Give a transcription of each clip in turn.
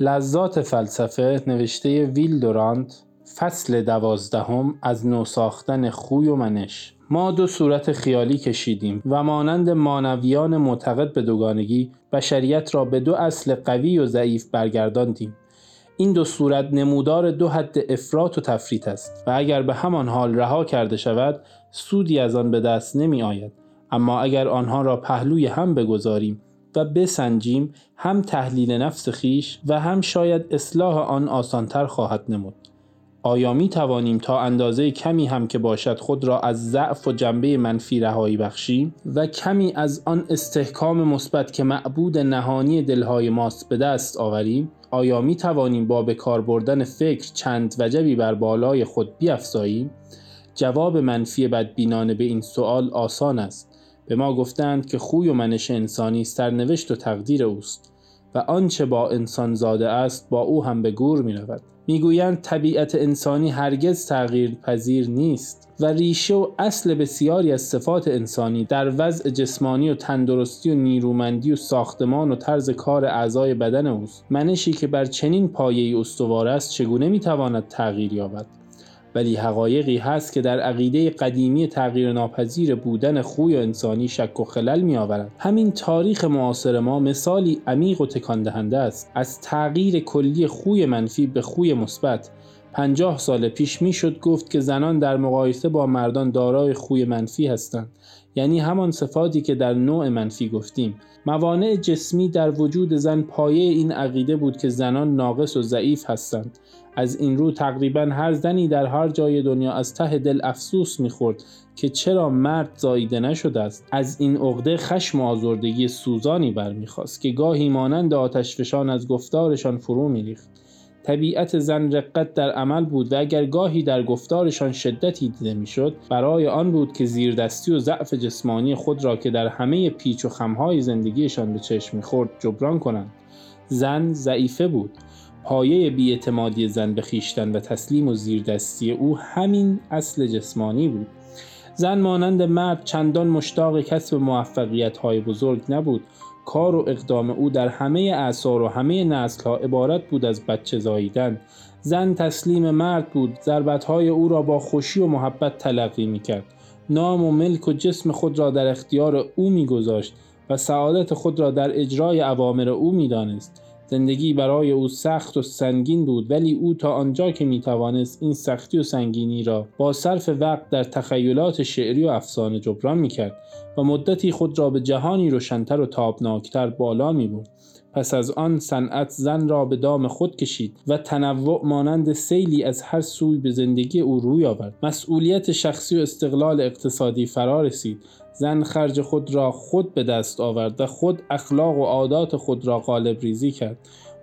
لذات فلسفه نوشته ویل دورانت فصل دوازدهم از نو ساختن خوی و منش. ما دو صورت خیالی کشیدیم و مانند مانویان معتقد به دوگانگی بشریت را به دو اصل قوی و ضعیف برگرداندیم. این دو صورت نمودار دو حد افراط و تفریط است و اگر به همان حال رها کرده شود سودی از آن به دست نمی آید. اما اگر آنها را پهلوی هم بگذاریم و بسنجیم هم تحلیل نفس خیش و هم شاید اصلاح آن آسانتر خواهد نمود. آیا می توانیم تا اندازه کمی هم که باشد خود را از ضعف و جنبه منفی رهایی بخشیم و کمی از آن استحکام مثبت که معبود نهانی دلهای ماست به دست آوریم؟ آیا می توانیم با به کار بردن فکر چند وجبی بر بالای خود بیافزاییم جواب منفی بدبینانه به این سوال آسان است. به ما گفتند که خوی و منش انسانی سرنوشت و تقدیر اوست و آنچه با انسان زاده است با او هم به گور می رود. می‌گویند طبیعت انسانی هرگز تغییر پذیر نیست و ریشه و اصل بسیاری از صفات انسانی در وضع جسمانی و تندرستی و نیرومندی و ساختمان و طرز کار اعضای بدن اوست منشی که بر چنین پایه استوار است چگونه می‌تواند تغییر یابد ولی حقایقی هست که در عقیده قدیمی تغییر ناپذیر بودن خوی و انسانی شک و خلل می آورد. همین تاریخ معاصر ما مثالی عمیق و تکان دهنده است. از تغییر کلی خوی منفی به خوی مثبت. پنجاه سال پیش می‌شد گفت که زنان در مقایسه با مردان دارای خوی منفی هستند. یعنی همان صفاتی که در نوع منفی گفتیم. موانع جسمی در وجود زن پایه این عقیده بود که زنان ناقص و ضعیف هستند. از این رو تقریبا هر زنی در هر جای دنیا از ته دل افسوس می‌خورد که چرا مرد زاییده نشده است. از این عقده خشم و آزردگی سوزانی برمیخواست که گاهی مانند آتشفشان از گفتارشان فرو میریخت. طبیعت زن رقت در عمل بود و اگر گاهی در گفتارشان شدتی دیده می‌شد برای آن بود که زیردستی و ضعف جسمانی خود را که در همه پیچ و خمهای زندگیشان به چشم می‌خورد جبران کنند. زن ضعیفه بود. پایه بیاعتمادی زن به خیشتن و تسلیم و زیردستی او همین اصل جسمانی بود. زن مانند مرد چندان مشتاق کسب موفقیت های بزرگ نبود. کار و اقدام او در همه اعثار و همه نسل ها عبارت بود از بچه زاییدن. زن تسلیم مرد بود ضربت های او را با خوشی و محبت تلقی می کرد نام و ملک و جسم خود را در اختیار او میگذاشت و سعادت خود را در اجرای اوامر او می‌دانست. زندگی برای او سخت و سنگین بود ولی او تا آنجا که می توانست این سختی و سنگینی را با صرف وقت در تخیلات شعری و افسانه جبران می کرد و مدتی خود را به جهانی روشنتر و تابناکتر بالا می بود. پس از آن صنعت زن را به دام خود کشید و تنوع مانند سیلی از هر سوی به زندگی او روی آورد. مسئولیت شخصی و استقلال اقتصادی فرا رسید. زن خرج خود را خود به دست آورد و خود اخلاق و عادات خود را غالب ریزی کرد.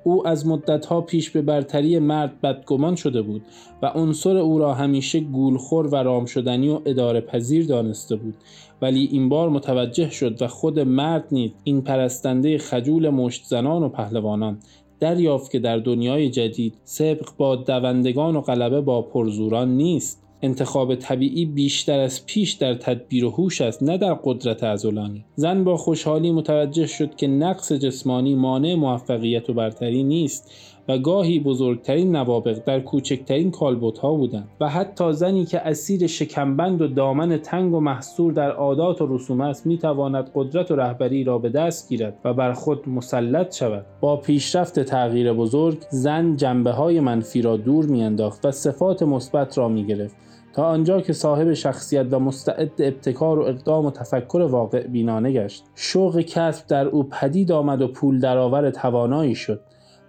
او از مدتها پیش به برتری مرد بدگمان شده بود و عنصر او را همیشه گولخور و رام شدنی و اداره پذیر دانسته بود. ولی این بار متوجه شد و خود مرد نیز این پرستنده خجول مشت زنان و پهلوانان دریافت که در دنیای جدید سبق با دوندگان و غلبه با پرزوران نیست. انتخاب طبیعی بیشتر از پیش در تدبیر و هوش است نه در قدرت عضلانی. زن با خوشحالی متوجه شد که نقص جسمانی مانع موفقیت و برتری نیست و گاهی بزرگترین نوابق در کوچکترین ها بودند و حتی زنی که اسیر شکمبند و دامن تنگ و محصور در عادات و رسوم است می‌تواند قدرت و رهبری را به دست گیرد و بر خود مسلط شود. با پیشرفت تغییر بزرگ زن جنبه های منفی را دور میانداخت و صفات مثبت را می‌گرفت. تا آنجا که صاحب شخصیت و مستعد ابتکار و اقدام و تفکر واقع بینانه گشت. شوق کسب در او پدید آمد و پول درآور توانایی شد.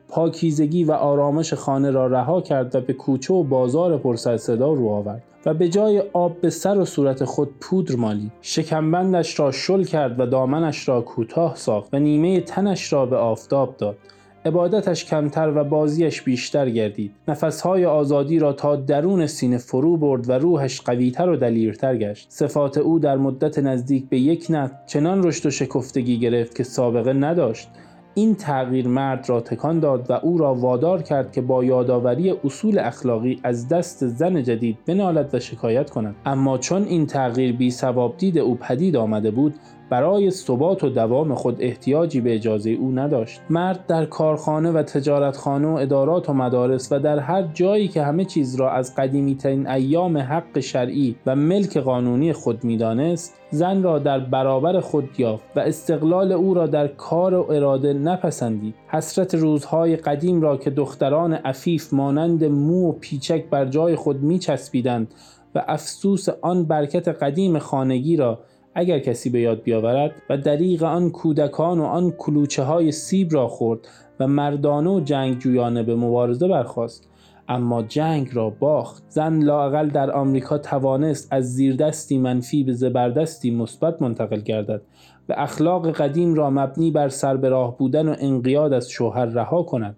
پاکیزگی و آرامش خانه را رها کرد و به کوچه و بازار پرسر صدا رو آورد و به جای آب به سر و صورت خود پودر مالید. شکمبندش را شل کرد و دامنش را کوتاه ساخت و نیمه تنش را به آفتاب داد. عبادتش کمتر و بازیش بیشتر گردید. نفسهای آزادی را تا درون سینه فرو برد و روحش قویتر و دلیرتر گشت. صفات او در مدت نزدیک به یک نت چنان رشد و شکفتگی گرفت که سابقه نداشت. این تغییر مرد را تکان داد و او را وادار کرد که با یادآوری اصول اخلاقی از دست زن جدید بنالد و شکایت کند. اما چون این تغییر بی سباب دید او پدید آمده بود برای ثبات و دوام خود احتیاجی به اجازه او نداشت. مرد در کارخانه و تجارتخانه و ادارات و مدارس و در هر جایی که همه چیز را از قدیمی ترین ایام حق شرعی و ملک قانونی خود می‌دانست زن را در برابر خود یافت و استقلال او را در کار و اراده نپسندید. حسرت روزهای قدیم را که دختران عفیف مانند مو و پیچک بر جای خود میچسبیدند و افسوس آن برکت قدیم خانگی را اگر کسی به یاد بیاورد و دریغ آن کودکان و آن کلوچه های سیب را خورد و مردانه و جنگجویانه به مبارزه برخواست اما جنگ را باخت. زن لاقل در آمریکا توانست از زیردستی منفی به زبردستی مثبت منتقل گردد و اخلاق قدیم را مبنی بر سر به راه بودن و انقیاد از شوهر رها کند.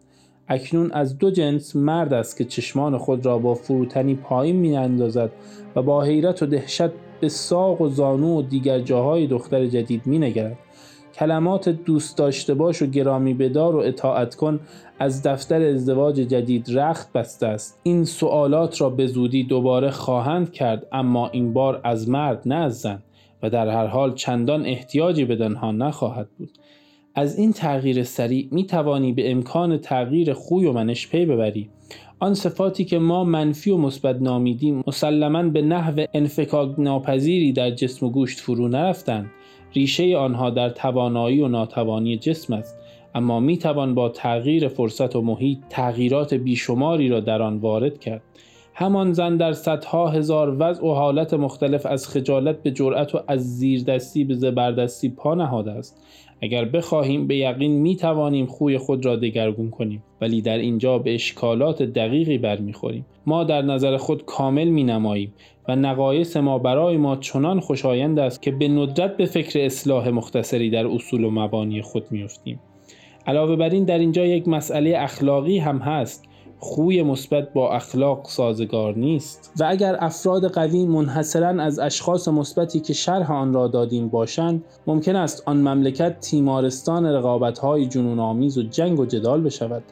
اکنون از دو جنس مرد است که چشمان خود را با فروتنی پایین می اندازد و با حیرت و دهشت به ساق و زانو و دیگر جاهای دختر جدید می نگرد. کلمات دوست داشته باش و گرامی بدار و اطاعت کن از دفتر ازدواج جدید رخت بسته است. این سوالات را به زودی دوباره خواهند کرد اما این بار از مرد نه از زن و در هر حال چندان احتیاجی به دنها نخواهد بود. از این تغییر سریع می توانی به امکان تغییر خوی و منش پی ببری. آن صفاتی که ما منفی و مثبت نامیدیم مسلما به نحو انفکاک ناپذیری در جسم و گوشت فرو نرفتند. ریشه آنها در توانایی و ناتوانی جسم است. اما می توان با تغییر فرصت و محیط تغییرات بیشماری را در آن وارد کرد. همان زن در صدها هزار وضع و حالت مختلف از خجالت به جرأت و از زیردستی به زبردستی پا نهاده است. اگر بخواهیم به یقین می توانیم خوی خود را دگرگون کنیم ولی در اینجا به اشکالات دقیقی برمیخوریم. ما در نظر خود کامل می نماییم و نقایص ما برای ما چنان خوشایند است که به ندرت به فکر اصلاح مختصری در اصول و مبانی خود میافتیم. علاوه بر این در اینجا یک مسئله اخلاقی هم هست. خوی مثبت با اخلاق سازگار نیست. و اگر افراد قوی منحصرا از اشخاص مثبتی که شرح آن را دادیم باشند ممکن است آن مملکت تیمارستان رقابت‌های جنون آمیز و جنگ و جدال بشود.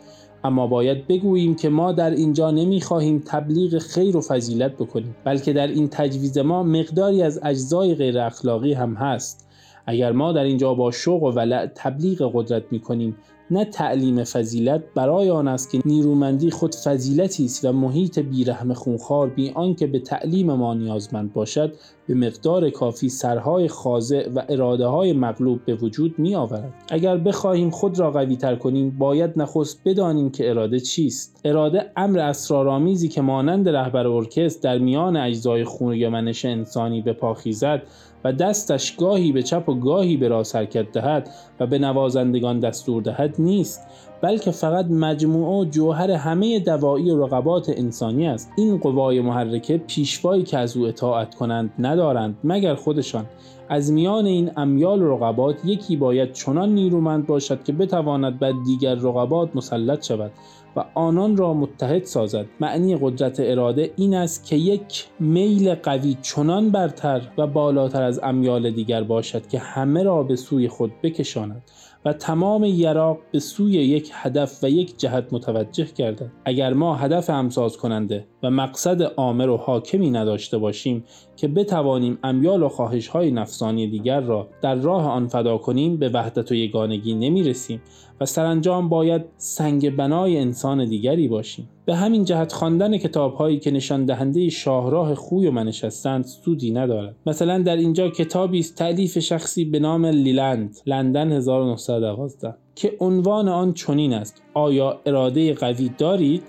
اما باید بگوییم که ما در اینجا نمی‌خواهیم تبلیغ خیر و فضیلت بکنیم بلکه در این تجویز ما مقداری از اجزای غیر اخلاقی هم هست. اگر ما در اینجا با شوق و ولع تبلیغ قدرت می کنیم نه تعلیم فضیلت برای آن است که نیرومندی خود فضیلتی است و محیط بیرحم خونخوار بی آنکه به تعلیم ما نیازمند باشد به مقدار کافی سرهای خاضع و اراده های مغلوب به وجود می آورد. اگر بخواهیم خود را قوی تر کنیم باید نخست بدانیم که اراده چیست اراده امر اسرارآمیزی که مانند رهبر ارکست در میان اجزای خونی منش انسانی به پاخیزد و دستش گاهی به چپ و گاهی به راست حرکت دهد و به نوازندگان دستور دهد نیست بلکه فقط مجموعه و جوهر همه دوایی و رقبات انسانی است. این قوای محرکه پیشوایی که از او اطاعت کنند ندارند مگر خودشان. از میان این امیال و رقبات یکی باید چنان نیرومند باشد که بتواند بر دیگر رقبات مسلط شود و آنان را متحد سازد. معنی قدرت اراده این است که یک میل قوی چنان برتر و بالاتر از امیال دیگر باشد که همه را به سوی خود بکشاند. و تمام یراق به سوی یک هدف و یک جهت متوجه گردد. اگر ما هدف همساز کننده و مقصد آمر و حاکمی نداشته باشیم که بتوانیم امیال و خواهش های نفسانی دیگر را در راه آن فدا کنیم به وحدت و یگانگی نمی رسیم و سرانجام باید سنگ بنای انسان دیگری باشیم. به همین جهت خواندن کتابهایی که نشان دهنده شاهراه خوی و منش هستند سودی ندارد. مثلا در اینجا کتابی است تعلیف شخصی به نام لیلند لندن 1912 که عنوان آن چنین است آیا اراده قوی دارید؟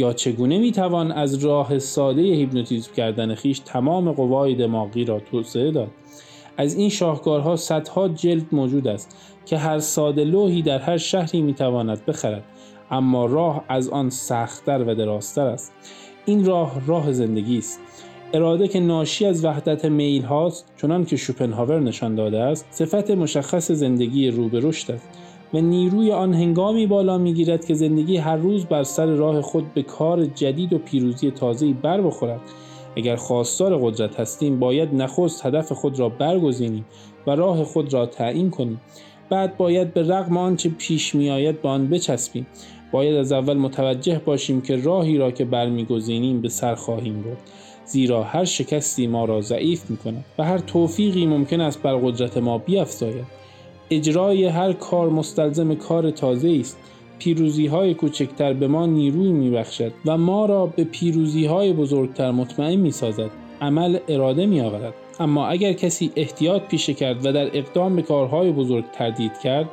یا چگونه می‌توان از راه ساده هیپنوتیزم کردن خیش تمام قوای دماغی را توسعه داد؟ از این شاهکارها صدها جلد موجود است که هر ساده لوحی در هر شهری می‌تواند بخرد اما راه از آن سختتر و درازتر است. این راه راه زندگی است. اراده که ناشی از وحدت میل هاست چنان که شوپنهاور نشان داده است صفت مشخص زندگی رو است. و نیروی آن هنگامی بالا می‌گیرد که زندگی هر روز بر سر راه خود به کار جدید و پیروزی تازه‌ای بر بخورد. اگر خواستار قدرت هستیم باید نخست هدف خود را برگزینیم و راه خود را تعیین کنیم. بعد باید به رغم آنچه پیش میآید به آن بچسبیم. باید از اول متوجه باشیم که راهی را که برمیگزینیم به سر خواهیم برد. زیرا هر شکستی ما را ضعیف می کند و هر توفیقی ممکن است بر قدرت ما بیافزاید اجرای هر کار مستلزم کار تازه است. پیروزی های کوچکتر به ما نیروی می بخشد و ما را به پیروزی های بزرگتر مطمئن می سازد عمل اراده می آورد اما اگر کسی احتیاط پیشه کرد و در اقدام به کارهای بزرگ تردید کرد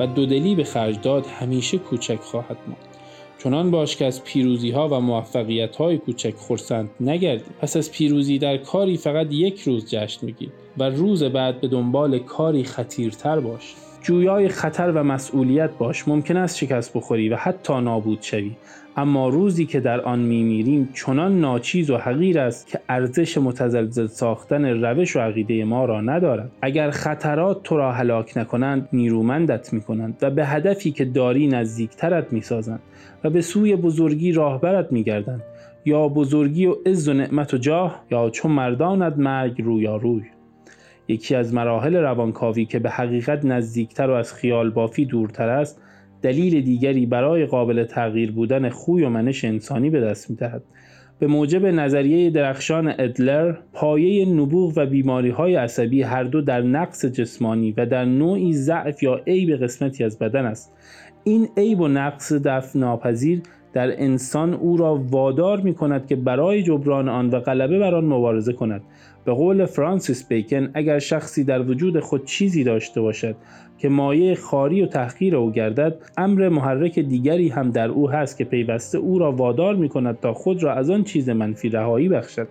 و دودلی به خرج داد همیشه کوچک خواهد ماند. چنان باش که از پیروزی ها و موفقیت های کوچک خورسند نگردی. پس از پیروزی در کاری فقط یک روز جشن بگیر و روز بعد به دنبال کاری خطیرتر باش. جویای خطر و مسئولیت باش ممکن است شکست بخوری و حتی نابود شوی. اما روزی که در آن میمیریم چنان ناچیز و حقیر است که ارزش متزلزل ساختن روش و عقیده ما را ندارد. اگر خطرات تو را هلاک نکنند نیرومندت می‌کنند و به هدفی که داری نزدیکترت می‌سازند و به سوی بزرگی راهبرت میگردند. یا بزرگی و عز و نعمت و جاه یا چون مردانت مرگ روی. یکی از مراحل روانکاوی که به حقیقت نزدیکتر و از خیال بافی دورتر است دلیل دیگری برای قابل تغییر بودن خوی و منش انسانی به دست می‌دهد. به موجب نظریه درخشان ادلر پایه نبوغ و بیماری های عصبی هر دو در نقص جسمانی و در نوعی ضعف یا عیب قسمتی از بدن است. این عیب و نقص دفع ناپذیر در انسان او را وادار می کند که برای جبران آن و غلبه بر آن مبارزه کند. به قول فرانسیس بیکن اگر شخصی در وجود خود چیزی داشته باشد که مایه خاری و تحقیر او گردد امر محرک دیگری هم در او هست که پیوسته او را وادار می کند تا خود را از آن چیز منفی رهایی بخشد.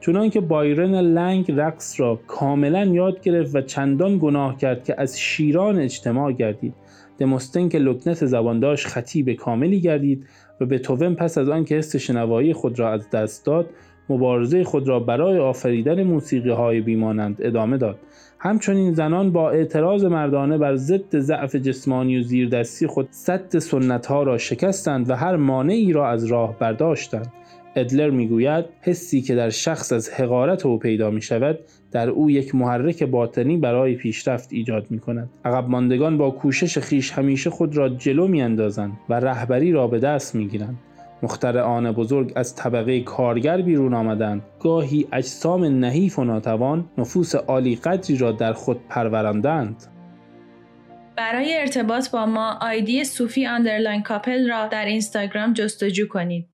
چنانکه بایرن لنگ رقص را کاملا یاد گرفت و چندان گناه کرد که از شیران اجتماع گردید. دموستن که لکنت زبان داشت خطیب کاملی گردید و به توون پس از آنکه حس شنوایی خود را از دست داد مبارزه خود را برای آفریدن موسیقی های بیمانند ادامه داد. همچنین زنان با اعتراض مردانه بر ضد ضعف جسمانی و زیردستی خود صد سنت ها را شکستند و هر مانعی را از راه برداشتند. ادلر می‌گوید حسی که در شخص از حقارت او پیدا می شود در او یک محرک باطنی برای پیشرفت ایجاد می کند عقب ماندگان با کوشش خیش همیشه خود را جلو می اندازند و رهبری را به دست می گیرند مخترعان بزرگ از طبقه کارگر بیرون آمدند. گاهی اجسام نحیف و ناتوان نفوس عالی قدری را در خود پروراندند. برای ارتباط با ما آیدی صوفی underline کاپل را در اینستاگرام جستجو کنید.